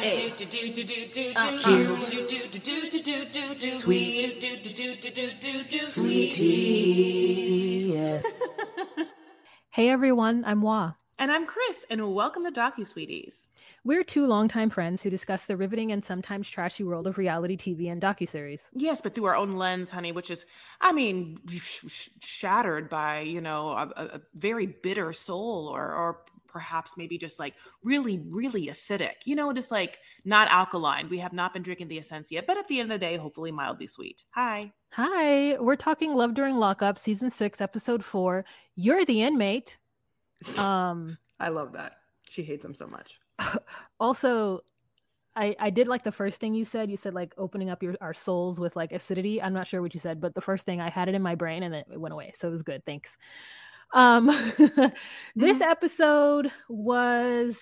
Hey. Sweet. Sweetie. Hey everyone, I'm Wah. And I'm Chris, and welcome to Docu Sweeties. We're two longtime friends who discuss the riveting and sometimes trashy world of reality TV and docuseries. Yes, but through our own lens, honey, which is, I mean, sh- sh- shattered by, you know, a, a very bitter soul or, or perhaps maybe just like really, really acidic, you know, just like not alkaline. We have not been drinking the essence yet, but at the end of the day, hopefully mildly sweet. Hi. Hi, we're talking Love During Lockup, season six, episode four. You're the inmate. Um, I love that. She hates him so much. also, I I did like the first thing you said. You said like opening up your our souls with like acidity. I'm not sure what you said, but the first thing I had it in my brain and it, it went away, so it was good. Thanks. Um, this mm-hmm. episode was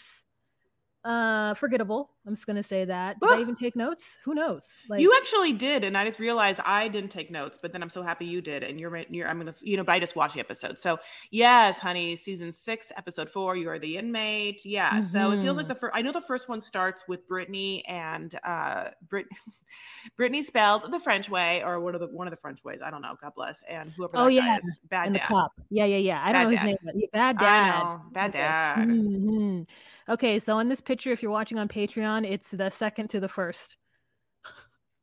uh forgettable i'm just gonna say that. Did i even take notes? Who knows? Like you actually did and i just realized i didn't take notes but then i'm so happy you did and you're, you're i'm gonna you know but i just watched the episode. So yes honey season six episode four you are the inmate. Yeah mm-hmm. so it feels like mm-hmm. the first i know the first one starts with brittany and uh Brit- brittany spelled the french way or one of the one of the french ways i don't know god bless and whoever oh yeah. is, bad and dad. the cop yeah yeah yeah. I don't know his name bad dad. bad dad. Mm-hmm. okay so in this picture if you're watching on patreon it's the second to the first.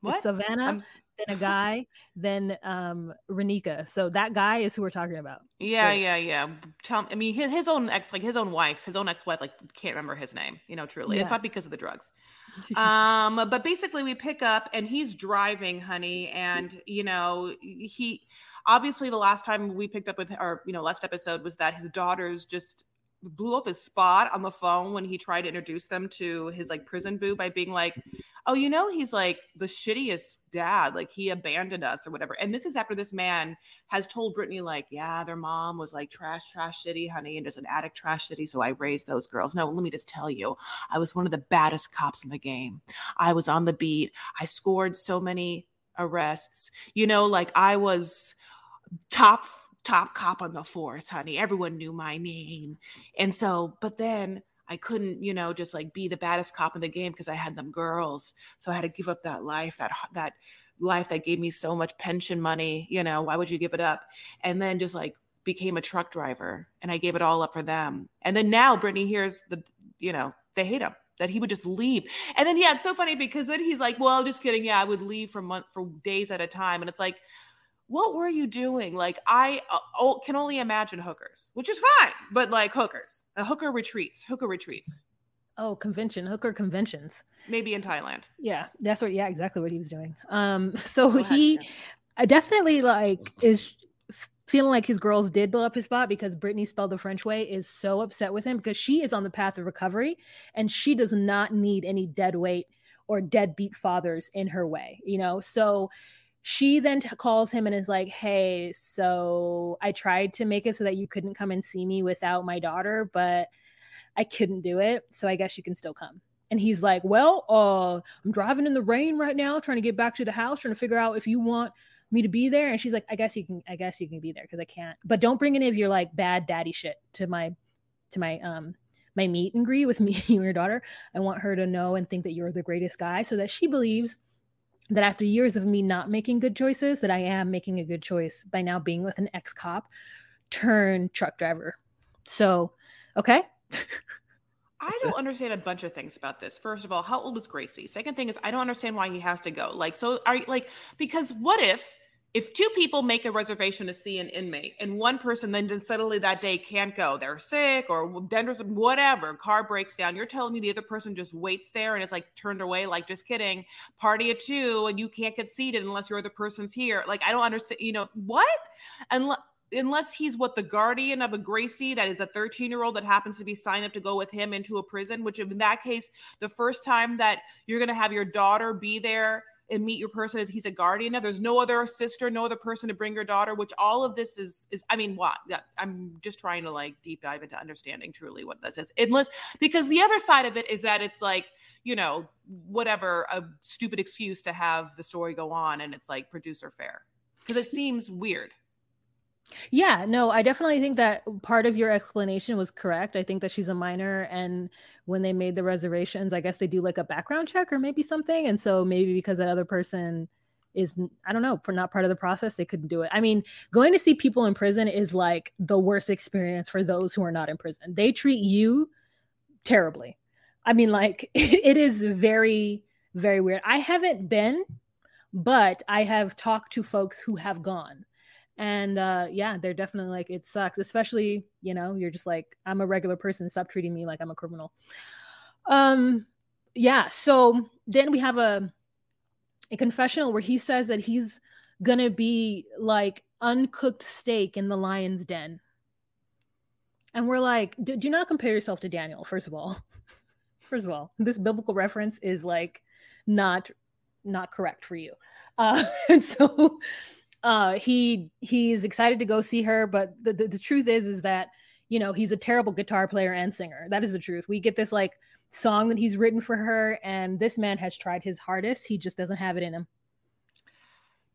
What? It's Savannah, I'm... then a guy, then um Renika. So that guy is who we're talking about. Yeah, yeah, yeah. Tell I mean his, his own ex, like his own wife, his own ex-wife, like can't remember his name, you know, truly. Yeah. It's not because of the drugs. um, but basically we pick up and he's driving, honey, and you know, he obviously the last time we picked up with our, you know, last episode was that his daughter's just blew up his spot on the phone when he tried to introduce them to his like prison boo by being like, "Oh, you know, he's like the shittiest dad. Like he abandoned us or whatever." And this is after this man has told Brittany like, "Yeah, their mom was like trash, trash, shitty, honey, and just an addict, trash, shitty. So I raised those girls." No, let me just tell you, I was one of the baddest cops in the game. I was on the beat. I scored so many arrests. You know, like I was top top cop on the force, honey. Everyone knew my name. And so, but then I couldn't, you know, just like be the baddest cop in the game because I had them girls. So I had to give up that life, that that life that gave me so much pension money. You know, why would you give it up? And then just like became a truck driver and I gave it all up for them. And then now Brittany hears the, you know, they hate him that he would just leave. And then yeah, it's so funny because then he's like, "Well, just kidding. Yeah, I would leave for month for days at a time." And it's like, what were you doing? Like, I uh, can only imagine hookers, which is fine, but like hookers, a hooker retreats, hooker retreats. Oh, convention, hooker conventions. Maybe in Thailand. Yeah, that's what. Yeah, exactly what he was doing. Um, so Go he, ahead. I definitely like is feeling like his girls did blow up his spot because Brittany spelled the French way is so upset with him because she is on the path of recovery and she does not need any dead weight or deadbeat fathers in her way. You know, so she then t- calls him and is like, Hey, so I tried to make it so that you couldn't come and see me without my daughter, but I couldn't do it. So I guess you can still come. And he's like, Well, uh, I'm driving in the rain right now, trying to get back to the house, trying to figure out if you want me to be there. And she's like, I guess you can, I guess you can be there because I can't. But don't bring any of your like bad daddy shit to my to my um my meet and greet with me and your daughter. I want her to know and think that you're the greatest guy so that she believes that after years of me not making good choices that i am making a good choice by now being with an ex-cop turn truck driver so okay I don't understand a bunch of things about this. First of all, how old was Gracie? Second thing is I don't understand why he has to go. Like, so are you like because what if if two people make a reservation to see an inmate and one person then suddenly that day can't go, they're sick or Denver's whatever, car breaks down, you're telling me the other person just waits there and it's like turned away, like just kidding, party at two and you can't get seated unless your other person's here. Like, I don't understand, you know, what? And unless he's what the guardian of a Gracie that is a 13 year old that happens to be signed up to go with him into a prison, which in that case, the first time that you're going to have your daughter be there and meet your person as he's a guardian of. There's no other sister, no other person to bring your daughter, which all of this is is I mean, what? I'm just trying to like deep dive into understanding truly what this is. Unless because the other side of it is that it's like, you know, whatever a stupid excuse to have the story go on and it's like producer fair. Because it seems weird. Yeah, no, I definitely think that part of your explanation was correct. I think that she's a minor, and when they made the reservations, I guess they do like a background check or maybe something. And so maybe because that other person is, I don't know, not part of the process, they couldn't do it. I mean, going to see people in prison is like the worst experience for those who are not in prison. They treat you terribly. I mean, like, it is very, very weird. I haven't been, but I have talked to folks who have gone and uh yeah they're definitely like it sucks especially you know you're just like i'm a regular person stop treating me like i'm a criminal. Um yeah so then we have a a confessional where he says that he's gonna be like uncooked steak in the lion's den. And we're like do, do not compare yourself to daniel first of all. First of all this biblical reference is like not not correct for you. Uh and so uh, he he's excited to go see her, but the, the, the truth is is that you know he's a terrible guitar player and singer. That is the truth. We get this like song that he's written for her, and this man has tried his hardest. He just doesn't have it in him.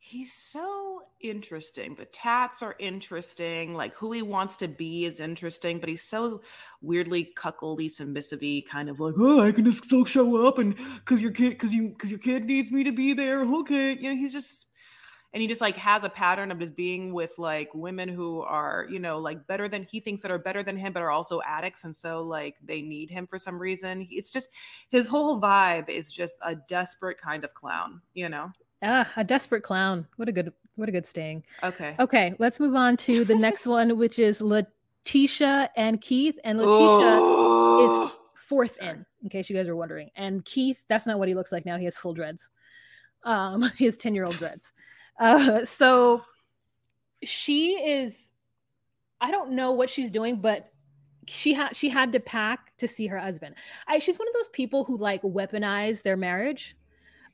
He's so interesting. The tats are interesting. Like who he wants to be is interesting, but he's so weirdly cuckoldy, submissive kind of like, oh, I can just still show up and because your kid, because you, because your kid needs me to be there. Okay, you know, he's just and he just like has a pattern of just being with like women who are you know like better than he thinks that are better than him but are also addicts and so like they need him for some reason. It's just his whole vibe is just a desperate kind of clown you know? Ah a desperate clown. What a good what a good sting. Okay. Okay let's move on to the next one which is latisha and keith and latisha is fourth in in case you guys are wondering. And keith that's not what he looks like now. He has full dreads. Um his 10 year old dreads uh, so she is, I don't know what she's doing, but she had she had to pack to see her husband. I, she's one of those people who like weaponize their marriage.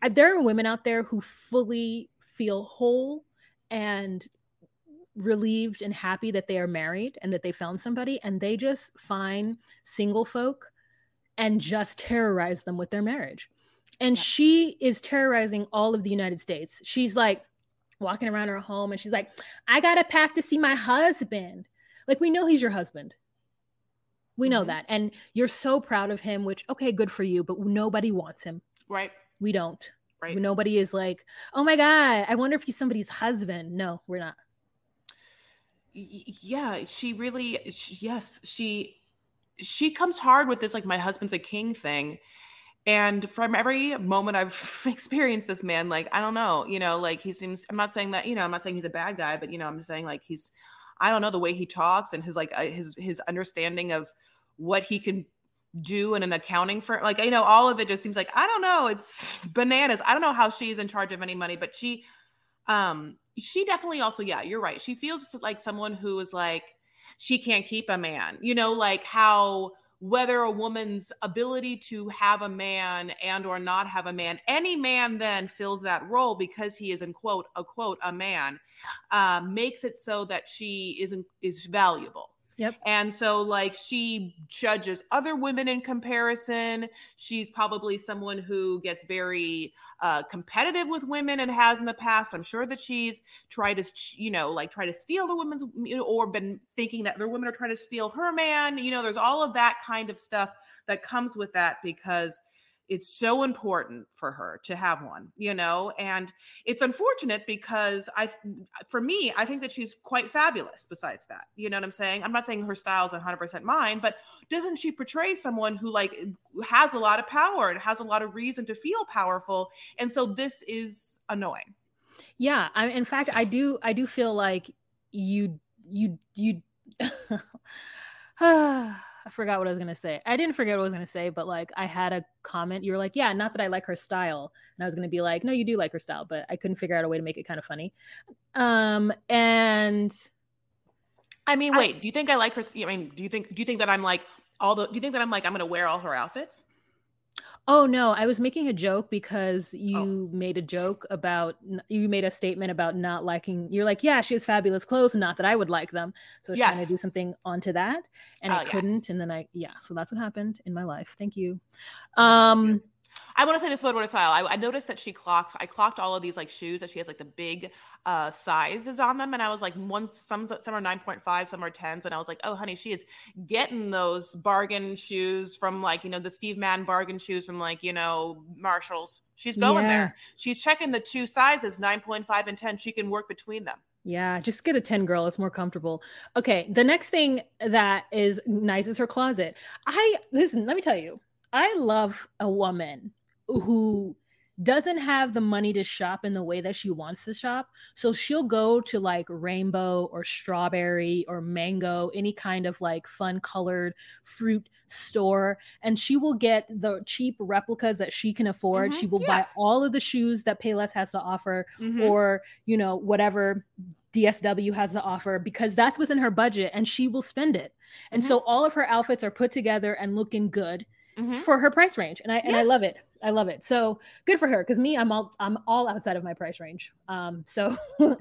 I, there are women out there who fully feel whole and relieved and happy that they are married and that they found somebody, and they just find single folk and just terrorize them with their marriage. And yeah. she is terrorizing all of the United States. She's like, walking around her home and she's like, I got to pack to see my husband. Like, we know he's your husband. We know mm-hmm. that. And you're so proud of him, which, okay, good for you, but nobody wants him. Right. We don't. Right. Nobody is like, oh my God, I wonder if he's somebody's husband. No, we're not. Yeah, she really, she, yes, she, she comes hard with this, like, my husband's a king thing and from every moment I've experienced this man, like, I don't know, you know, like he seems, I'm not saying that, you know, I'm not saying he's a bad guy, but, you know, I'm saying like he's, I don't know, the way he talks and his, like, uh, his, his understanding of what he can do in an accounting firm. Like, you know, all of it just seems like, I don't know, it's bananas. I don't know how she's in charge of any money, but she, um, she definitely also, yeah, you're right. She feels like someone who is like, she can't keep a man, you know, like how, whether a woman's ability to have a man and or not have a man any man then fills that role because he is in quote a quote a man uh, makes it so that she isn't is valuable Yep. And so, like, she judges other women in comparison. She's probably someone who gets very uh, competitive with women and has in the past. I'm sure that she's tried to, you know, like try to steal the women's, or been thinking that other women are trying to steal her man. You know, there's all of that kind of stuff that comes with that because it's so important for her to have one you know and it's unfortunate because i for me i think that she's quite fabulous besides that you know what i'm saying i'm not saying her style is 100% mine but doesn't she portray someone who like has a lot of power and has a lot of reason to feel powerful and so this is annoying yeah I, in fact i do i do feel like you you you I forgot what I was gonna say. I didn't forget what I was gonna say, but like I had a comment. You were like, "Yeah, not that I like her style," and I was gonna be like, "No, you do like her style," but I couldn't figure out a way to make it kind of funny. Um, and I mean, wait, I, do you think I like her? I mean, do you think do you think that I'm like all the? Do you think that I'm like I'm gonna wear all her outfits? Oh no, I was making a joke because you oh. made a joke about you made a statement about not liking. You're like, yeah, she has fabulous clothes, not that I would like them. So I was yes. trying to do something onto that, and oh, I couldn't. And then I, yeah, so that's what happened in my life. Thank you. Um, I want to say this about what style. I, I noticed that she clocks. I clocked all of these like shoes that she has like the big uh sizes on them, and I was like, one some some are nine point five, some are tens, and I was like, oh honey, she is getting those bargain shoes from like you know the Steve Madden bargain shoes from like you know Marshalls. She's going yeah. there. She's checking the two sizes, nine point five and ten. She can work between them. Yeah, just get a 10 girl. It's more comfortable. Okay, the next thing that is nice is her closet. I listen, let me tell you, I love a woman who doesn't have the money to shop in the way that she wants to shop. So she'll go to like rainbow or strawberry or mango, any kind of like fun colored fruit store. And she will get the cheap replicas that she can afford. Mm-hmm, she will yeah. buy all of the shoes that Payless has to offer mm-hmm. or, you know, whatever DSW has to offer because that's within her budget and she will spend it. And mm-hmm. so all of her outfits are put together and looking good mm-hmm. for her price range. And I yes. and I love it. I love it. So good for her. Cause me, I'm all I'm all outside of my price range. Um, so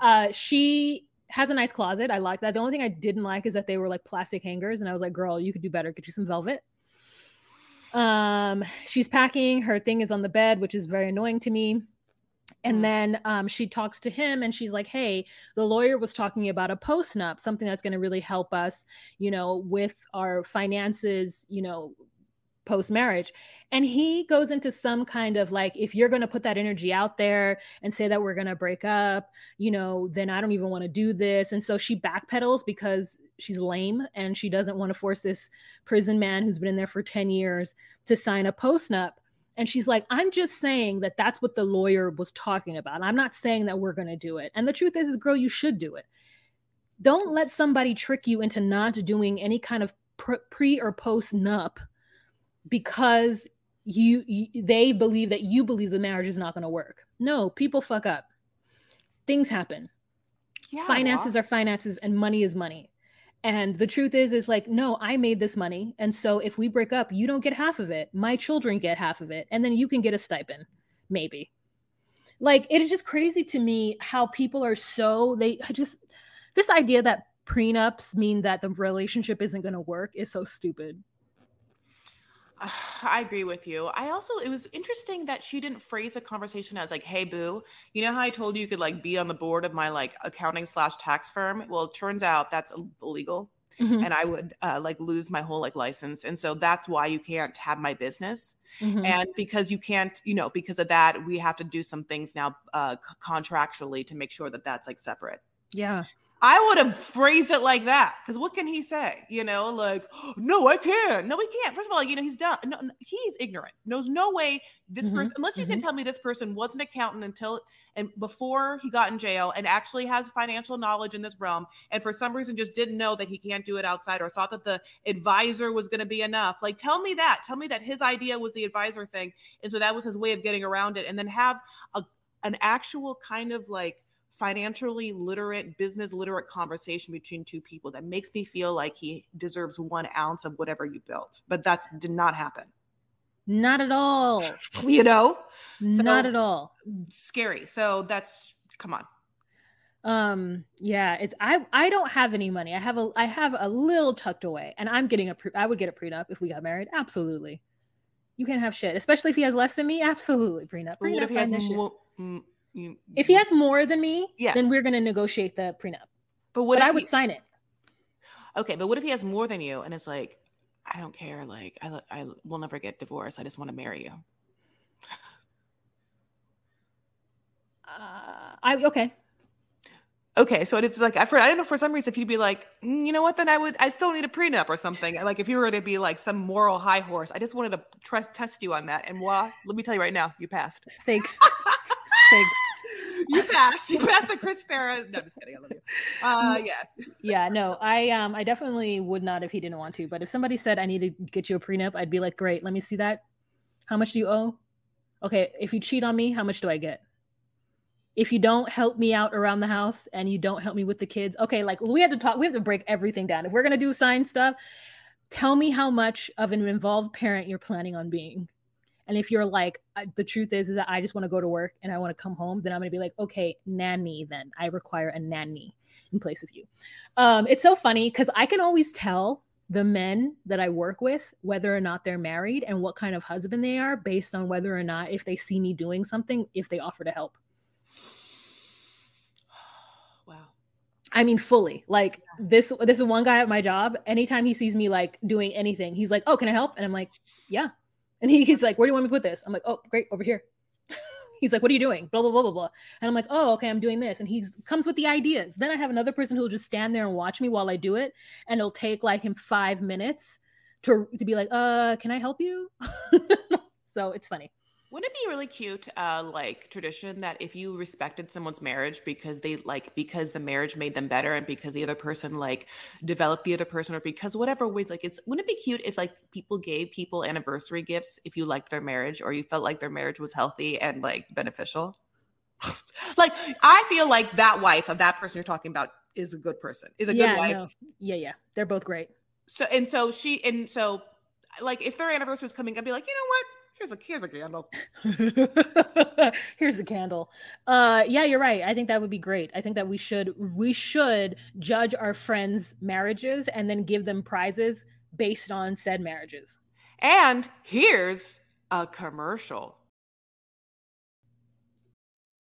uh she has a nice closet. I like that. The only thing I didn't like is that they were like plastic hangers, and I was like, girl, you could do better. Get you some velvet. Um, she's packing, her thing is on the bed, which is very annoying to me. And mm. then um, she talks to him and she's like, Hey, the lawyer was talking about a post nup, something that's going to really help us, you know, with our finances, you know, post marriage. And he goes into some kind of like, if you're going to put that energy out there and say that we're going to break up, you know, then I don't even want to do this. And so she backpedals because she's lame and she doesn't want to force this prison man who's been in there for 10 years to sign a post nup. And she's like, I'm just saying that that's what the lawyer was talking about. I'm not saying that we're going to do it. And the truth is, is, girl, you should do it. Don't let somebody trick you into not doing any kind of pre or post nup because you, you they believe that you believe the marriage is not going to work. No, people fuck up. Things happen. Yeah, finances are finances and money is money. And the truth is, is like, no, I made this money. And so if we break up, you don't get half of it. My children get half of it. And then you can get a stipend, maybe. Like, it is just crazy to me how people are so, they just, this idea that prenups mean that the relationship isn't going to work is so stupid. I agree with you. I also it was interesting that she didn't phrase the conversation as like, "Hey, boo, you know how I told you you could like be on the board of my like accounting slash tax firm? Well, it turns out that's illegal, mm-hmm. and I would uh, like lose my whole like license, and so that's why you can't have my business, mm-hmm. and because you can't, you know, because of that, we have to do some things now uh, contractually to make sure that that's like separate. Yeah. I would have phrased it like that because what can he say? You know, like, no, I can't. No, he can't. First of all, you know, he's done. No, he's ignorant. Knows no way this mm-hmm. person, unless you mm-hmm. can tell me this person was an accountant until and before he got in jail and actually has financial knowledge in this realm, and for some reason just didn't know that he can't do it outside or thought that the advisor was going to be enough. Like, tell me that. Tell me that his idea was the advisor thing, and so that was his way of getting around it, and then have a an actual kind of like financially literate, business literate conversation between two people that makes me feel like he deserves one ounce of whatever you built. But that did not happen. Not at all. you know? So, not at all. Scary. So that's come on. Um yeah, it's I I don't have any money. I have a I have a little tucked away and I'm getting a pre- I would get a prenup if we got married. Absolutely. You can't have shit, especially if he has less than me. Absolutely, prenup. prenup what if he has more, you, if he has more than me, yes. then we're going to negotiate the prenup. But what but I would sign it. Okay, but what if he has more than you and it's like, I don't care. Like, I, I will never get divorced. I just want to marry you. Uh, I okay. Okay, so it's like I for I don't know for some reason if you'd be like, mm, you know what, then I would I still need a prenup or something. Like if you were to be like some moral high horse, I just wanted to trust test you on that. And well, let me tell you right now, you passed. Thanks. You passed. You passed the Chris Farah. No, I'm just kidding. I love you. Uh, yeah. Yeah. No, I um, I definitely would not if he didn't want to. But if somebody said I need to get you a prenup, I'd be like, great. Let me see that. How much do you owe? Okay. If you cheat on me, how much do I get? If you don't help me out around the house and you don't help me with the kids, okay. Like we have to talk. We have to break everything down. If we're gonna do sign stuff, tell me how much of an involved parent you're planning on being and if you're like, the truth is, is that I just want to go to work and I want to come home, then I'm going to be like, okay, nanny, then I require a nanny in place of you. Um, it's so funny because I can always tell the men that I work with, whether or not they're married and what kind of husband they are, based on whether or not if they see me doing something, if they offer to help. Wow. I mean, fully. Like this, this is one guy at my job. Anytime he sees me like doing anything, he's like, "Oh, can I help?" And I'm like, "Yeah." And he, he's like, "Where do you want me to put this?" I'm like, "Oh, great, over here." he's like, "What are you doing?" Blah blah blah blah blah. And I'm like, "Oh, okay, I'm doing this." And he comes with the ideas. Then I have another person who'll just stand there and watch me while I do it, and it'll take like him five minutes to to be like, "Uh, can I help you?" so it's funny. Wouldn't it be really cute, uh, like tradition that if you respected someone's marriage because they like because the marriage made them better and because the other person like developed the other person or because whatever ways like it's wouldn't it be cute if like people gave people anniversary gifts if you liked their marriage or you felt like their marriage was healthy and like beneficial? like I feel like that wife of that person you're talking about is a good person, is a yeah, good wife. no. Yeah, yeah, they're both great. So and so she and so like if their anniversary was coming, I'd be like, you know what? Here's a here's a candle. Here's a candle. Uh yeah, you're right. I think that would be great. I think that we should we should judge our friends' marriages and then give them prizes based on said marriages. And here's a commercial.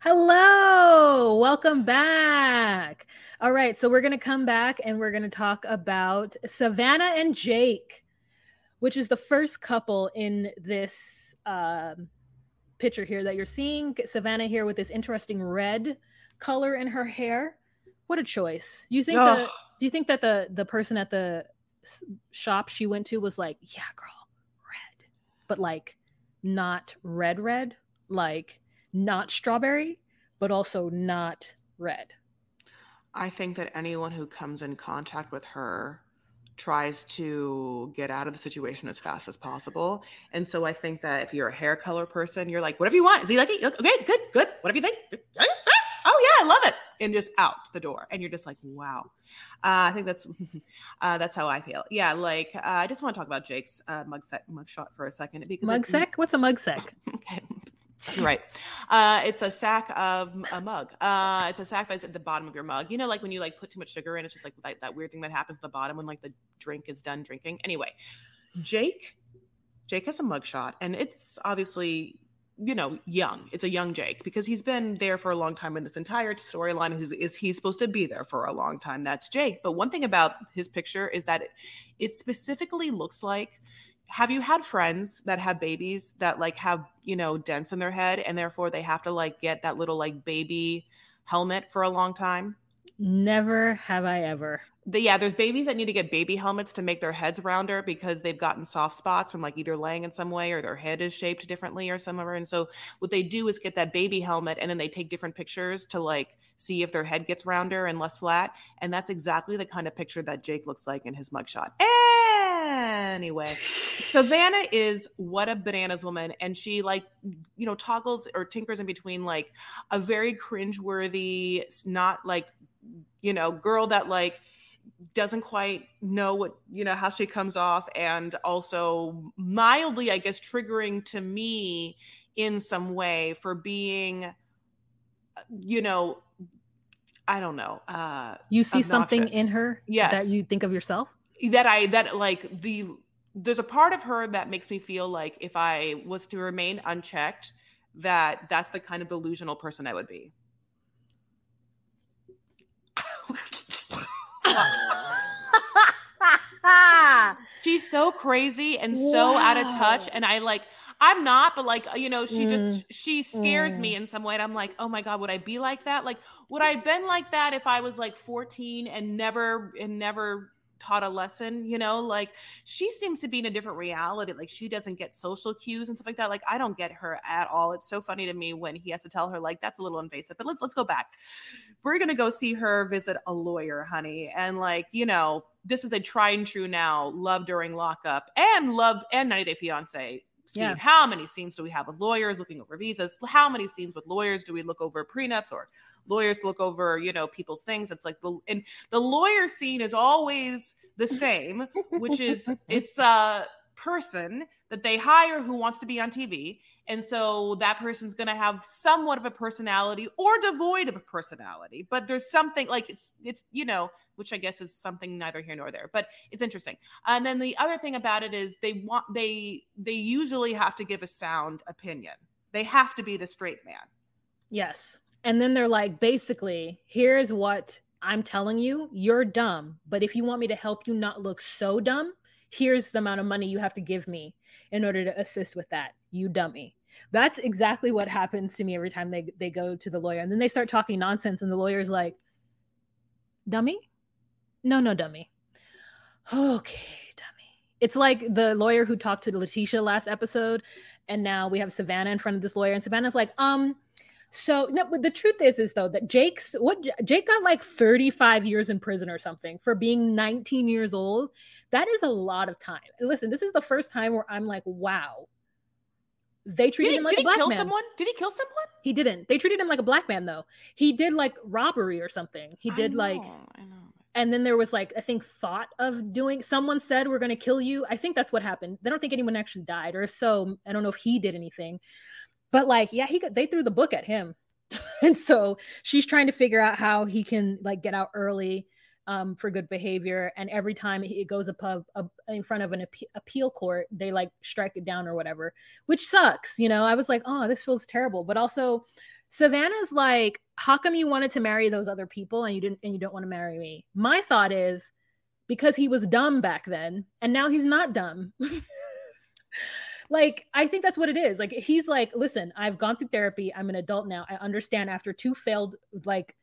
Hello, welcome back. All right, so we're going to come back and we're going to talk about Savannah and Jake, which is the first couple in this um, picture here that you're seeing. Savannah here with this interesting red color in her hair. What a choice! Do you think Ugh. that? Do you think that the the person at the shop she went to was like, yeah, girl, red, but like not red, red, like not strawberry, but also not red. I think that anyone who comes in contact with her tries to get out of the situation as fast as possible. And so I think that if you're a hair color person, you're like, whatever you want. Is he like it? Okay, good, good. Whatever you think. Oh yeah, I love it. And just out the door. And you're just like, wow. Uh, I think that's uh, that's how I feel. Yeah, like uh, I just want to talk about Jake's uh, mug set, mug shot for a second because Mug sec? What's a mug sec? okay. Right. Uh, it's a sack of a mug. Uh, it's a sack that's at the bottom of your mug. You know, like when you like put too much sugar in, it's just like that, that weird thing that happens at the bottom when like the drink is done drinking. Anyway, Jake, Jake has a mugshot, and it's obviously you know young. It's a young Jake because he's been there for a long time in this entire storyline. Is is he's supposed to be there for a long time? That's Jake. But one thing about his picture is that it, it specifically looks like have you had friends that have babies that like have you know dents in their head and therefore they have to like get that little like baby helmet for a long time? Never have I ever. the, yeah there's babies that need to get baby helmets to make their heads rounder because they've gotten soft spots from like either laying in some way or their head is shaped differently or somewhere. And so what they do is get that baby helmet and then they take different pictures to like see if their head gets rounder and less flat. And that's exactly the kind of picture that jake looks like in his mugshot anyway savannah is what a bananas woman and she like you know toggles or tinkers in between like a very cringeworthy not like you know girl that like doesn't quite know what you know how she comes off and also mildly i guess triggering to me in some way for being you know i don't know uh You see something in her Yes. that you think of yourself? That i that like the there's a part of her that makes me feel like if i was to remain unchecked that that's the kind of delusional person i would be she's so crazy and wow. so out of touch. And I like, I'm not, but like, you know, she mm. just, she scares mm. me in some way. And I'm like, oh my God, would I be like that? Like, would I have been like that if I was like 14 and never, and never taught a lesson, you know, like she seems to be in a different reality. Like she doesn't get social cues and stuff like that. Like I don't get her at all. It's so funny to me when he has to tell her like that's a little invasive. But let's let's go back. We're gonna go see her visit a lawyer, honey. And like, you know, this is a tried and true now love during lockup and love and 90 Day Fiance scene. Yeah. How many scenes do we have with lawyers looking over visas? How many scenes with lawyers do we look over prenups or lawyers look over, you know, people's things? It's like the and the lawyer scene is always the same, which is it's a person that they hire who wants to be on TV. And so that person's going to have somewhat of a personality or devoid of a personality. But there's something like it's, it's, you know, which I guess is something neither here nor there, but it's interesting. And then the other thing about it is they want, they, they usually have to give a sound opinion. They have to be the straight man. Yes. And then they're like, basically, here's what I'm telling you, you're dumb. But if you want me to help you not look so dumb, here's the amount of money you have to give me in order to assist with that. You dummy. That's exactly what happens to me every time they they go to the lawyer and then they start talking nonsense and the lawyer's like, "Dummy? No, no, dummy. Okay, dummy." It's like the lawyer who talked to Latisha last episode and now we have Savannah in front of this lawyer and Savannah's like, "Um, so no, but the truth is, is though that Jake's what Jake got like 35 years in prison or something for being 19 years old. That is a lot of time. And listen, this is the first time where I'm like, wow, they treated he, him like a black kill man. Someone? Did he kill someone? He didn't. They treated him like a black man though. He did like robbery or something. He did know, like I know. And then there was like I think thought of doing someone said we're going to kill you. I think that's what happened. They don't think anyone actually died or if so, I don't know if he did anything. But like yeah, he got, they threw the book at him. and so she's trying to figure out how he can like get out early um, for good behavior. And every time it goes up, in front of an appeal court, they like strike it down or whatever, which sucks. You know, I was like, oh, this feels terrible. But also, Savannah's like, how come you wanted to marry those other people and you didn't and you don't want to marry me? My thought is because he was dumb back then and now he's not dumb. like I think that's what it is. Like he's like, listen, I've gone through therapy. I'm an adult now. I understand after two failed like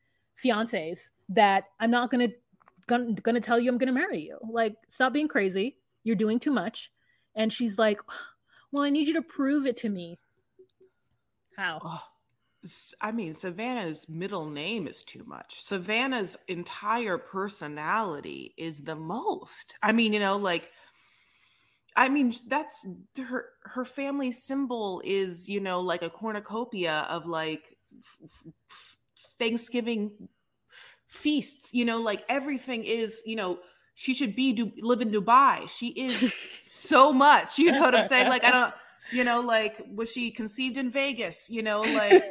fiancés that I'm not going to gonna, gonna tell you I'm gonna marry you. Like, stop being crazy. You're doing too much. And she's like, Well, I need you to prove it to me. How? Oh, I mean, Savannah's middle name is too much. Savannah's entire personality is the most. I mean, you know, like I mean, that's her her family symbol is, you know, like a cornucopia of like f- f- Thanksgiving feasts you know like everything is you know she should be do, live in dubai. She is so much you know what i'm saying? Like i don't you know like was she conceived in vegas you know like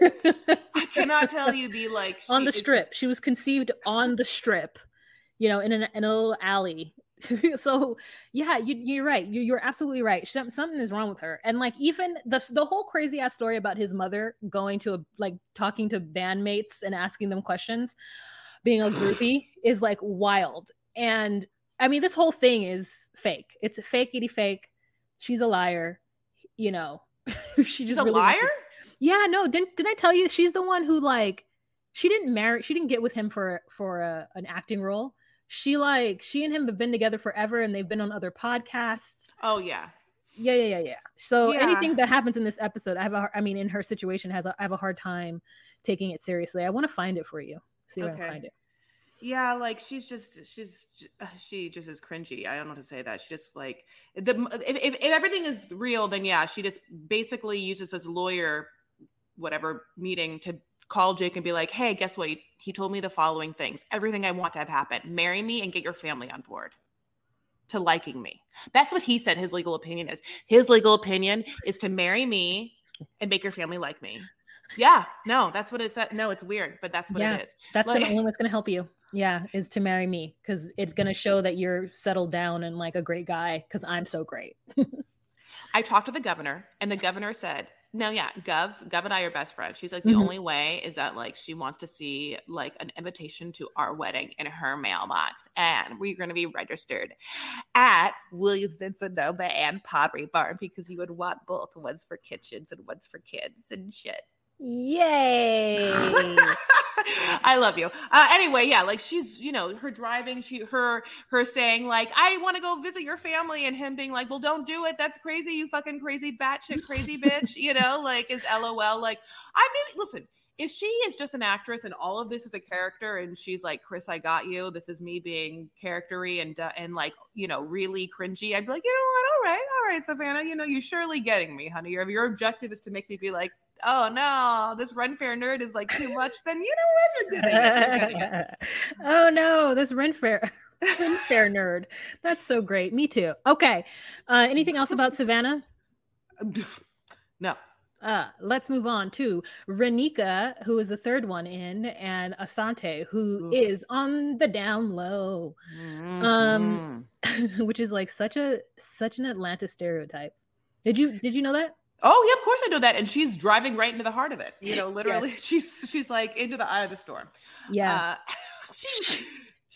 i cannot tell you the like she, on the strip. She was conceived on the strip you know in, an, in a little alley. So yeah you, are right. You, are absolutely right. Something is wrong with her. And like even the, the whole crazy ass story about his mother going to a, like talking to bandmates and asking them questions being a groupie is like wild. And I mean, this whole thing is fake. It's a fake, itty fake. She's a liar. You know, she just a liar. Yeah, no. Didn't didn't I tell you she's the one who like she didn't marry. She didn't get with him for for a, an acting role. She like she and him have been together forever, and they've been on other podcasts. Oh yeah. Yeah, yeah, yeah, yeah. So yeah. anything that happens in this episode, I have a, I mean, in her situation, has a, I have a hard time taking it seriously. I want to find it for you. See okay. I find it. Yeah, like she's just she's she just is cringy. I don't know how to say that. She just like the if, if, if everything is real, then yeah, she just basically uses this lawyer whatever meeting to call Jake and be like, "Hey, guess what? He, he told me the following things. Everything I want to have happen. Marry me and get your family on board." To liking me. That's what he said his legal opinion is. His legal opinion is to marry me and make your family like me. Yeah, no, that's what it said. No, it's weird, but that's what yeah, it is. That's like, the only what's going to help you. Yeah, is to marry me because it's going to show that you're settled down and like a great guy because I'm so great. I talked to the governor, and the governor said no, yeah, Gov, Gov and I are best friends. She's like the mm-hmm. only way is that like she wants to see like an invitation to our wedding in her mailbox, and we're going to be registered at Williams-Sonoma and Pottery Barn because you would want both ones for kitchens and ones for kids and shit. Yay! I love you. Uh, anyway, yeah, like she's, you know, her driving, she, her, her saying like, "I want to go visit your family," and him being like, "Well, don't do it. That's crazy. You fucking crazy batshit crazy bitch." You know, like is LOL. Like, I mean, listen, if she is just an actress and all of this is a character, and she's like, "Chris, I got you. This is me being charactery and uh, and like, you know, really cringy," I'd be like, you know what? All right, all right, Savannah. You know, you're surely getting me, honey. Your your objective is to make me be like, oh no, this Ren Fair nerd is like too much, then you know what? You're oh no, this Fair. Ren Fair nerd. That's so great. Me too. Okay. Uh, anything else about Savannah? No. Uh, let's move on to Renika, who is the third one in, and Asante, who is on the down low, mm-hmm. um, which is like such a such an Atlanta stereotype. Did you did you know that? Oh yeah, of course I know that. And she's driving right into the heart of it. You know, literally, yes. she's she's like into the eye of the storm. Yeah. Uh, she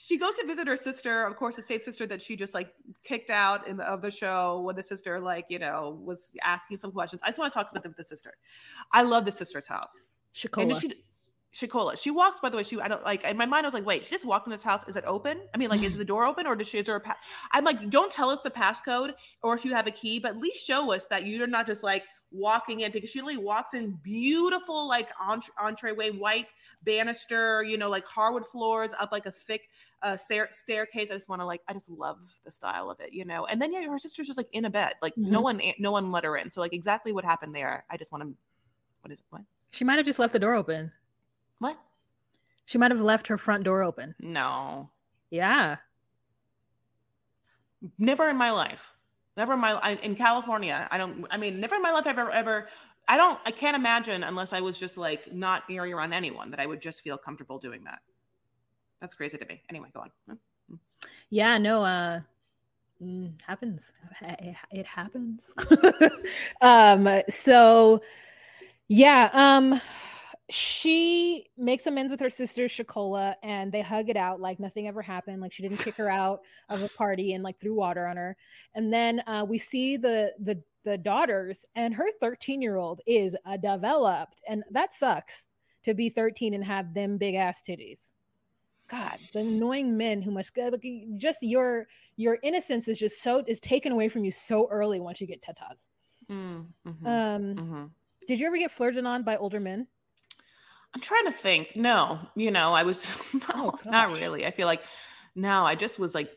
she goes to visit her sister, of course, the same sister that she just like kicked out in the of the show when the sister like you know was asking some questions. I just want to talk about the, the sister. I love the sister's house. Shakola. She, Shakola. She walks, by the way, she, I don't like, in my mind, I was like, wait, she just walked in this house. Is it open? I mean, like, is the door open or does she, is there a pass? I'm like, don't tell us the passcode or if you have a key, but at least show us that you're not just like walking in because she really walks in beautiful, like entre- entryway, white banister, you know, like hardwood floors up like a thick uh, stair- staircase. I just want to like, I just love the style of it, you know? And then yeah, her sister's just like in a bed, like mm-hmm. no one, no one let her in. So like exactly what happened there. I just want to, what is it? What? She might have just left the door open. What? She might have left her front door open. No. Yeah. Never in my life. Never in my in California. I don't. I mean, never in my life I've ever ever. I don't. I can't imagine unless I was just like not near around anyone that I would just feel comfortable doing that. That's crazy to me. Anyway, go on. Yeah. No. Uh mm, happens it happens um so yeah um she makes amends with her sister Shakola and they hug it out like nothing ever happened. Like she didn't kick her out of a party and like threw water on her. And then uh, we see the the the daughters and her 13 year old is a developed and that sucks to be 13 and have them big ass titties. God, the annoying men who must like, just your your innocence is just so is taken away from you so early once you get tatas. Mm, mm-hmm, um, mm-hmm. did you ever get flirted on by older men? I'm trying to think. No, you know, I was no, oh, not really. I feel like no, I just was like,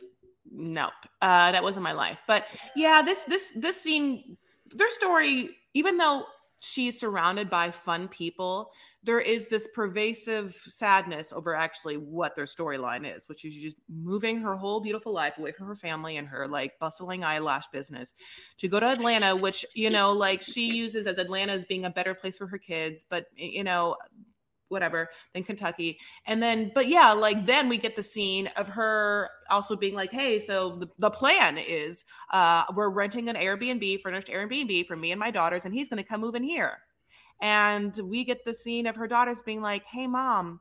nope, uh, that wasn't my life. But yeah, this this this scene, their story, even though she's surrounded by fun people, there is this pervasive sadness over actually what their storyline is, which is just moving her whole beautiful life away from her family and her like bustling eyelash business to go to Atlanta, which, you know, like she uses as Atlanta as being a better place for her kids. But, you know, whatever than Kentucky. And then, but yeah, like then we get the scene of her also being like, hey, so the, the plan is uh, we're renting an Airbnb, furnished Airbnb for me and my daughters, and he's going to come move in here. And we get the scene of her daughters being like, hey, mom,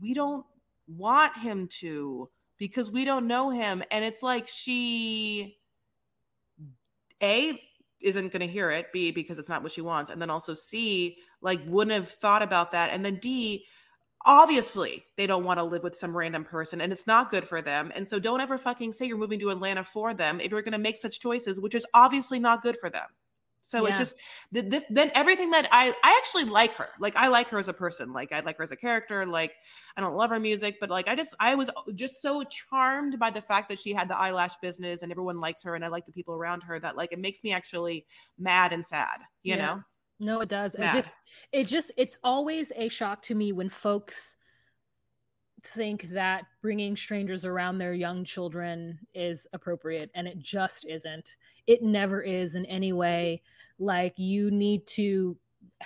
we don't want him to because we don't know him. And it's like she, A, isn't going to hear it b because it's not what she wants and then also c like wouldn't have thought about that and then d obviously they don't want to live with some random person and it's not good for them and so don't ever fucking say you're moving to atlanta for them if you're going to make such choices which is obviously not good for them so yeah. it just this then everything that I I actually like her. Like I like her as a person. Like I like her as a character. Like I don't love her music, but like I just I was just so charmed by the fact that she had the eyelash business and everyone likes her and I like the people around her that like it makes me actually mad and sad, you yeah. know? No, it does. It just it just it's always a shock to me when folks think that bringing strangers around their young children is appropriate and it just isn't it never is in any way like you need to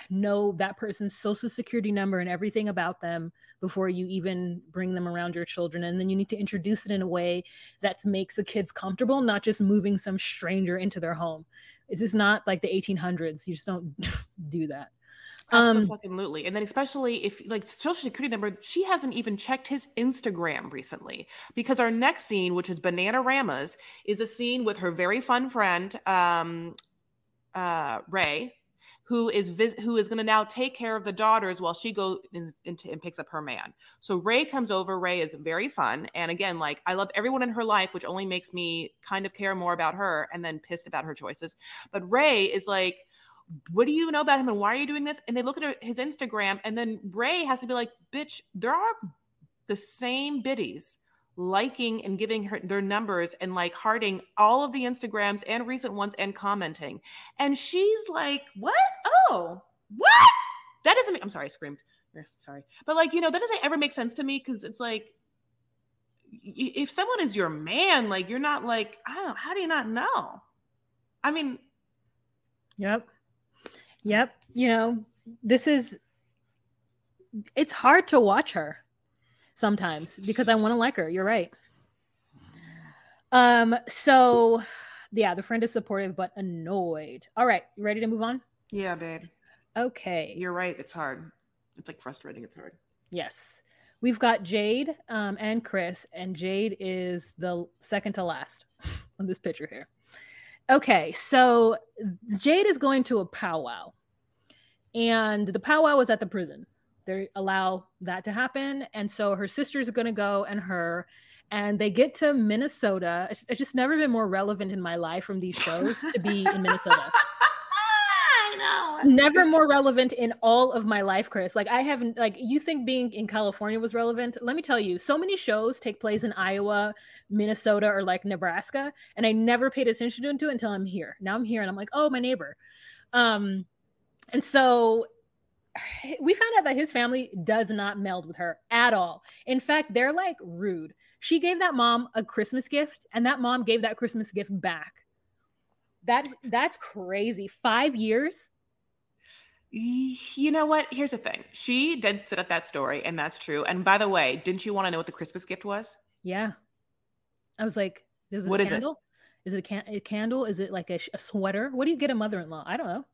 know that person's social security number and everything about them before you even bring them around your children and then you need to introduce it in a way that makes the kids comfortable not just moving some stranger into their home This is not like the 1800s. You just don't do that. Um, Absolutely. And then especially if like social security number, she hasn't even checked his Instagram recently because our next scene, which is Bananaramas, is a scene with her very fun friend, um, uh, Ray, who is vis- who is going to now take care of the daughters while she goes into and picks up her man. So Ray comes over. Ray is very fun, and again, like I love everyone in her life, which only makes me kind of care more about her, and then pissed about her choices. But Ray is like what do you know about him and why are you doing this? And they look at his Instagram, and then Ray has to be like, bitch, there are the same biddies liking and giving her their numbers and like hearting all of the Instagrams and recent ones and commenting. And she's like, what? Oh, what? That doesn't make, I'm sorry, I screamed. Er, sorry. But like, you know, that doesn't ever make sense to me because it's like, if someone is your man, like you're not like, I don't how do you not know? I mean, yep. Yep. You know, this is it's hard to watch her sometimes because I want to like her. You're right. Um, so yeah, the friend is supportive but annoyed. All right, you ready to move on? Yeah, babe. Okay. You're right. It's hard. It's like frustrating. It's hard. Yes. We've got Jade um, and Chris, and Jade is the second to last on this picture here. Okay, so Jade is going to a powwow, and the powwow was at the prison. They allow that to happen, and so her sister's going to go, and her, and they get to Minnesota. It's, it's just never been more relevant in my life from these shows to be in Minnesota. I know. Never more relevant in all of my life, Chris. Like I haven't like you think being in California was relevant. Let me tell you, so many shows take place in Iowa, Minnesota, or like Nebraska, and I never paid attention to it until I'm here. Now I'm here and I'm like, oh, my neighbor. Um, and so we found out that his family does not meld with her at all. In fact, they're like rude. She gave that mom a Christmas gift, and that mom gave that Christmas gift back. That that's crazy. Five years you know what? Here's the thing. She did sit at that story, and that's true. And by the way, didn't you want to know what the Christmas gift was? Yeah. I was like, is it what a candle? Is it? Is it a, can- a candle? Is it like a, sh- a sweater? What do you get a mother-in-law? I don't know.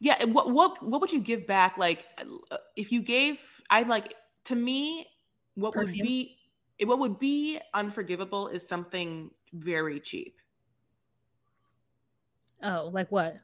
Yeah. What what what would you give back? Like, uh, if you gave, I like to me, what Perfume? would be what would be unforgivable is something very cheap. Oh, like what?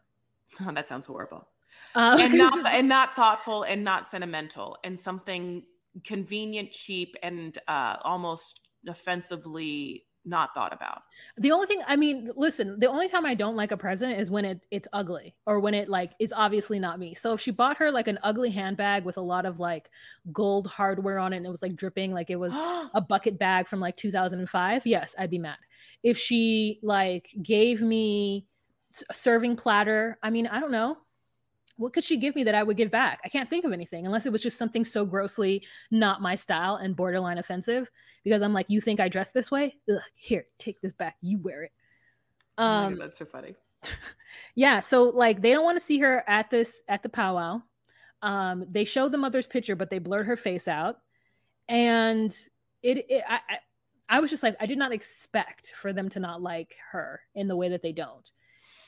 Oh, that sounds horrible. Uh, and not and not thoughtful and not sentimental and something convenient, cheap, and uh, almost offensively not thought about. The only thing I mean, listen, the only time I don't like a present is when it it's ugly or when it like is obviously not me. So if she bought her like an ugly handbag with a lot of like gold hardware on it and it was like dripping like it was a bucket bag from like 2005, yes, I'd be mad. If she like gave me a serving platter, I mean, I don't know what could she give me that I would give back? I can't think of anything unless it was just something so grossly not my style and borderline offensive. Because I'm like, you think I dress this way? Ugh, here, take this back. You wear it. Um, oh that's so funny. yeah, so like they don't want to see her at this at the powwow. Um, they show the mother's picture, but they blurred her face out, and it, it I, I I was just like, I did not expect for them to not like her in the way that they don't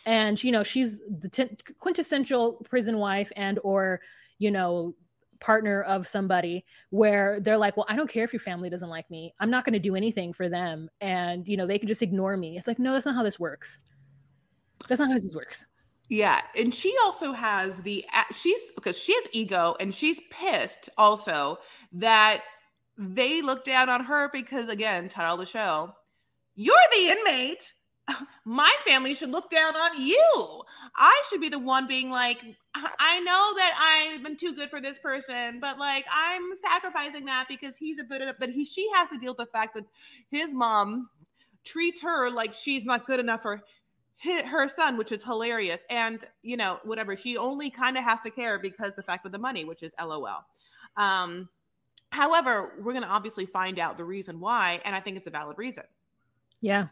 and you know she's the t- quintessential prison wife and or you know partner of somebody where they're like well i don't care if your family doesn't like me. I'm not going to do anything for them. And you know they can just ignore me. It's like no that's not how this works. That's not how this works. Yeah. And she also has the she's because she has ego and she's pissed also that they look down on her because again title of the show you're the inmate my family should look down on you. I should be the one being like, I know that I've been too good for this person, but like I'm sacrificing that because he's a bit of, but he she has to deal with the fact that his mom treats her like she's not good enough for her son, which is hilarious. And you know, whatever, she only kind of has to care because the fact of the money, which is LOL. Um, however, we're gonna obviously find out the reason why, and I think it's a valid reason. Yeah.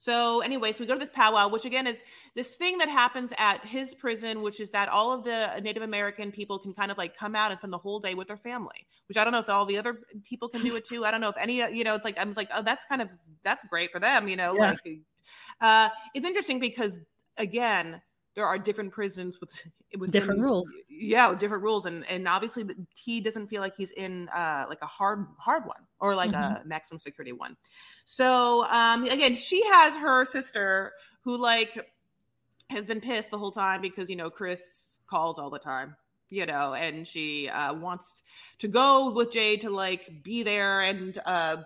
So, anyways, so we go to this powwow, which again is this thing that happens at his prison, which is that all of the Native American people can kind of like come out and spend the whole day with their family. Which I don't know if all the other people can do it too. I don't know if any, you know, it's like I'm like, oh, that's kind of that's great for them, you know. Yeah. Like, uh, it's interesting because again, there are different prisons with with different rules. Yeah, different rules, and and obviously he doesn't feel like he's in uh like a hard hard one or like mm-hmm. a maximum security one. So um again, she has her sister who like has been pissed the whole time because you know Chris calls all the time you know and she uh wants to go with Jay to like be there and uh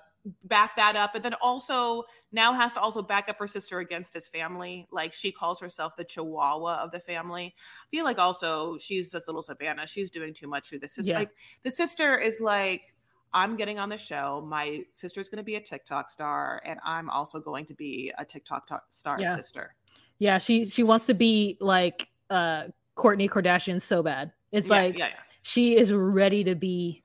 back that up, but then also now has to also back up her sister against his family. Like she calls herself the Chihuahua of the family. I feel like also she's this little Savannah. She's doing too much to the sister. Yeah. Like the sister is like, I'm getting on the show. My sister's going to be a TikTok star, and I'm also going to be a TikTok star yeah. sister. Yeah, she she wants to be like uh Kourtney Kardashian so bad. It's yeah, like she is ready to be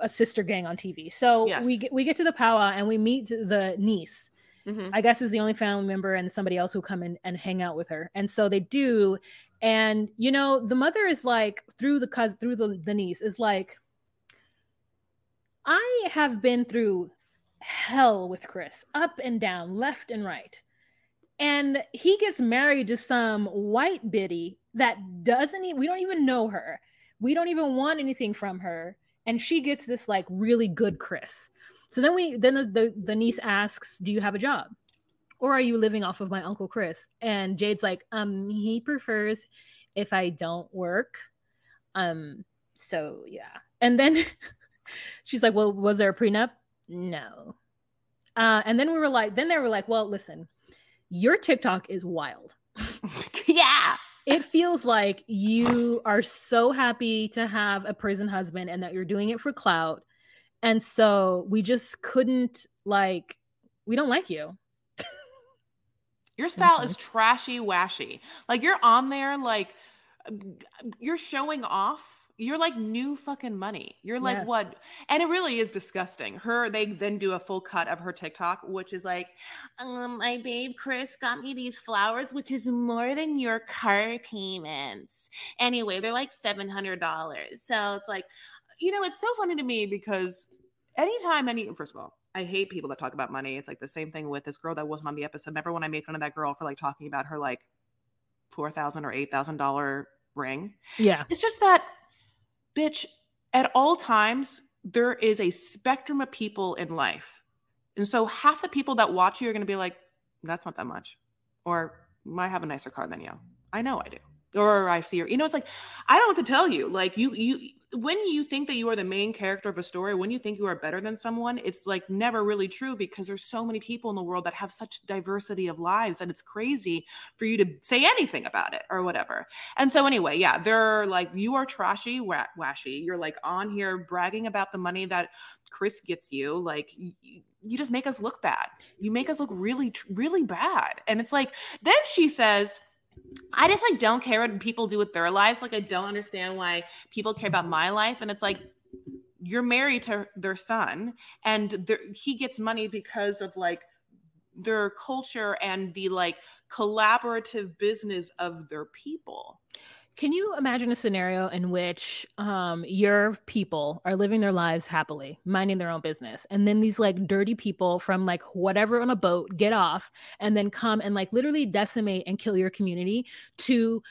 a sister gang on TV. So yes. we get we get to the powwow and we meet the niece. Mm-hmm. I guess is the only family member and somebody else who come in and hang out with her. And so they do. And you know, the mother is like through the cousin through the, the niece is like, I have been through hell with Chris, up and down, left and right. And he gets married to some white biddy that doesn't even, we don't even know her. We don't even want anything from her and she gets this like really good Chris. So then we then the, the niece asks, "Do you have a job?" Or are you living off of my uncle Chris? And Jade's like, um, he prefers if I don't work. Um, so yeah. And then she's like, Well, was there a prenup? No. Uh, and then we were like, then they were like, Well, listen, your TikTok is wild. yeah it feels like you are so happy to have a prison husband and that you're doing it for clout. And so we just couldn't like we don't like you. Your style mm-hmm. is trashy washy. Like you're on there like you're showing off you're like new fucking money. You're like yeah. what? And it really is disgusting. Her, they then do a full cut of her TikTok, which is like, um, my babe Chris got me these flowers, which is more than your car payments. Anyway, they're like seven hundred dollars. So it's like, you know, it's so funny to me because anytime any, first of all, I hate people that talk about money. It's like the same thing with this girl that wasn't on the episode. Remember when I made fun of that girl for like talking about her like four thousand or eight thousand dollar ring? Yeah, it's just that bitch, at all times, there is a spectrum of people in life. And so half the people that watch you are going to be like, that's not that much. Or I have a nicer car than you. I know I do. Or I see her. You know, it's like, I don't what to tell you. Like you, you, when you think that you are the main character of a story, when you think you are better than someone, it's like never really true because there's so many people in the world that have such diversity of lives and it's crazy for you to say anything about it or whatever. And so anyway, yeah, they're like you are trashy, wa- washy. You're like on here bragging about the money that Chris gets you. Like you just make us look bad. You make us look really really bad. And it's like then she says I just like don't care what people do with their lives. Like I don't understand why people care about my life. And it's like you're married to their son, and he gets money because of like their culture and the like collaborative business of their people. Can you imagine a scenario in which um, your people are living their lives happily, minding their own business, and then these like dirty people from like whatever on a boat get off and then come and like literally decimate and kill your community to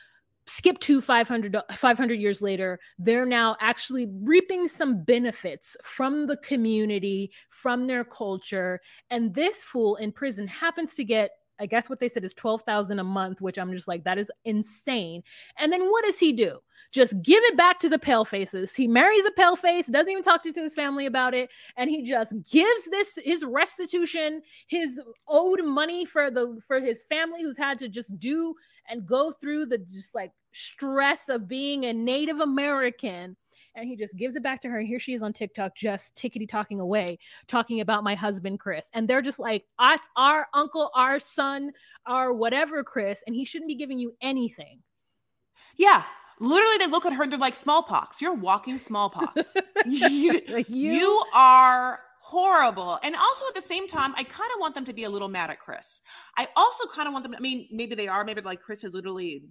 skip to 500, 500 years later they're now actually reaping some benefits from the community from their culture and this fool in prison happens to get I guess what they said is 12,000 a month, which I'm just like, that is insane. And then what does he do? Just give it back to the pale faces. He marries a pale face, doesn't even talk to, to his family about it. And he just gives this his restitution, his owed money for the for his family who's had to just do and go through the just like stress of being a Native American and he just gives it back to her. And here she is on TikTok, just tickety talking away, talking about my husband, Chris. And they're just like, it's our uncle, our son, our whatever, Chris. And he shouldn't be giving you anything. Yeah. Literally, they look at her and they're like, smallpox. You're walking smallpox. you, like you? you are horrible. And also at the same time, I kind of want them to be a little mad at Chris. I also kind of want them, I mean, maybe they are, maybe like Chris has literally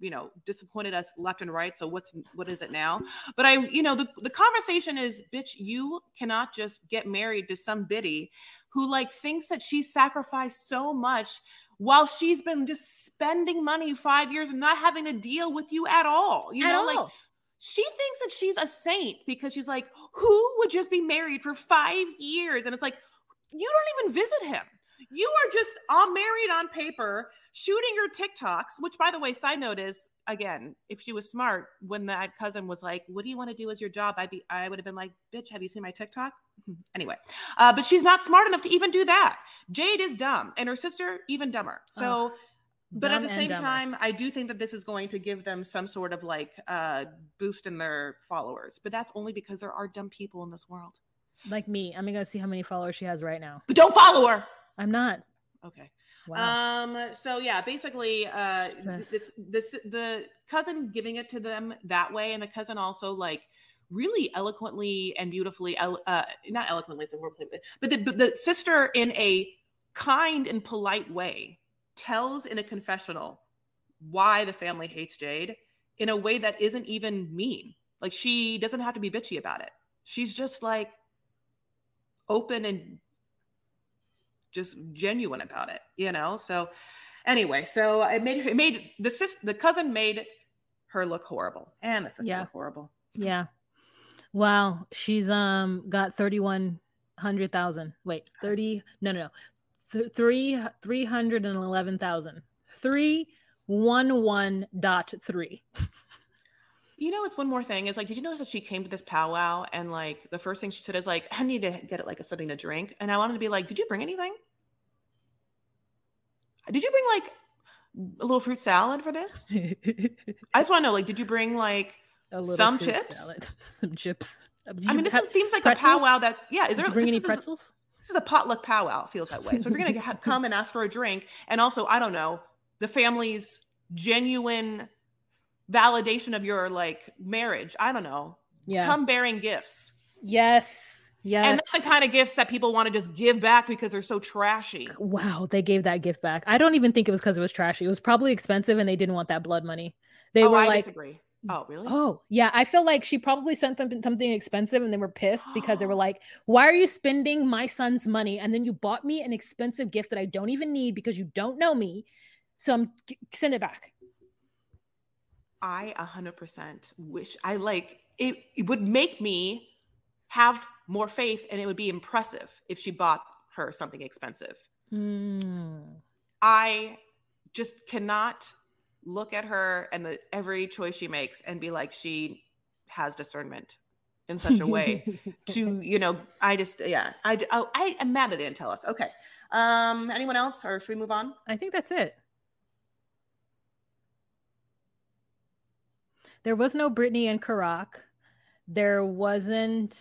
you know disappointed us left and right so what's what is it now but i you know the, the conversation is bitch you cannot just get married to some biddy who like thinks that she sacrificed so much while she's been just spending money five years and not having to deal with you at all. You At know, all. like she thinks that she's a saint because she's like, who would just be married for five years? And it's like, you don't even visit him. You are just all married on paper, shooting your TikToks, which by the way, side note is again, if she was smart, when that cousin was like, What do you want to do as your job? I'd be I would have been like, bitch, have you seen my TikTok? Anyway, uh, but she's not smart enough to even do that. Jade is dumb, and her sister even dumber. So but at the same dumber. time i do think that this is going to give them some sort of like uh boost in their followers but that's only because there are dumb people in this world like me, I'm gonna see how many followers she has right now. but don't follow her I'm not. okay Wow. um so yeah basically uh this this the cousin giving it to them that way and the cousin also like really eloquently and beautifully uh not eloquently it's a horrible statement, but the, but the sister in a kind and polite way tells in a confessional why the family hates Jade in a way that isn't even mean. Like she doesn't have to be bitchy about it. She's just like open and just genuine about it, you know? So anyway, so it made it made the sis the cousin made her look horrible and the sister Yeah. look horrible. yeah. Wow. She's um got thirty one hundred thousand. Wait, thirty? No, no, no. Th- three three hundred and eleven thousand. Three one one dot three. You know, it's one more thing. Is like, did you notice that she came to this powwow and like the first thing she said is like, I need to get it like a something to drink. And I wanted to be like, did you bring anything? Did you bring like a little fruit salad for this? I just want to know, like, did you bring like A little Some chips? salad. Some chips. Uh, I mean, this is, seems like pretzels? a powwow that's yeah. Is did there you bring any pretzels? This is a potluck powwow. It feels that way. So if you're gonna come and ask for a drink, and also I don't know the family's genuine validation of your like marriage. I don't know. Yeah. Come bearing gifts. yes. Yes. And that's the kind of gifts that people want to just give back because they're so trashy. Wow, they gave that gift back. I don't even think it was because it was trashy. It was probably expensive and they didn't want that blood money. They oh, were I like, disagree. Oh, really? oh, yeah. I feel like she probably sent them something expensive and they were pissed because they were like, why are you spending my son's money? And then you bought me an expensive gift that I don't even need because you don't know me. So I'm send it back. I 100% wish I like it, it would make me have more faith and it would be impressive if she bought her something expensive. Mm. I just cannot look at her and the every choice she makes and be like she has discernment in such a way to you know I just yeah I I, I am mad that they didn't tell us. Okay, um, anyone else or should we move on? I think that's it. There was no Brittany and Karak. There wasn't.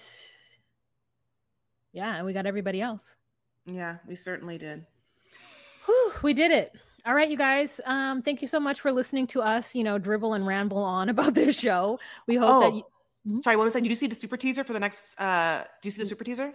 Yeah, and we got everybody else. Yeah, we certainly did. Whew, we did it. All right, you guys. Um, thank you so much for listening to us, you know, dribble and ramble on about this show. We hope that Oh. you Mhm. Sorry, what was that? Did you see the super teaser for the next? uh Do you see the super teaser?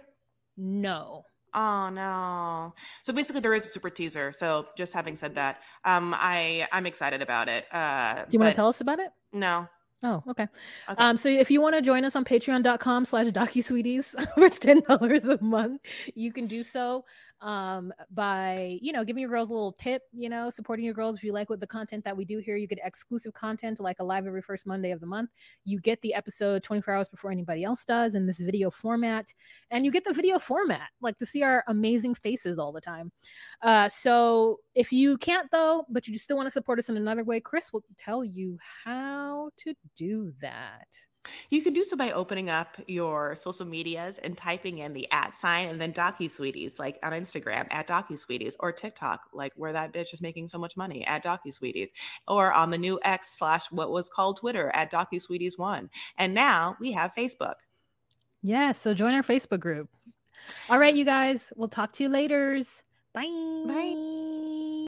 no. Oh no! So basically, there is a super teaser. So just having said that, um, I I'm excited about it. Uh, Do you want to tell us about it? No. Oh, okay. Okay. Um, so if you want to join us on patreon.com slash docusweeties for ten dollars a month, you can do so um by you know giving your girls a little tip, you know, supporting your girls if you like what the content that we do here. You get exclusive content like a live every first Monday of the month. You get the episode 24 hours before anybody else does in this video format, and you get the video format, like to see our amazing faces all the time. Uh so if you can't though, but you still want to support us in another way, Chris will tell you how to do that. You can do so by opening up your social medias and typing in the at sign and then Docu Sweeties, like on Instagram at Docu Sweeties, or TikTok, like where that bitch is making so much money at Docu Sweeties, or on the new X slash what was called Twitter at Docu Sweeties One. And now we have Facebook. Yeah, so join our Facebook group. All right, you guys, we'll talk to you later. Bye. Bye.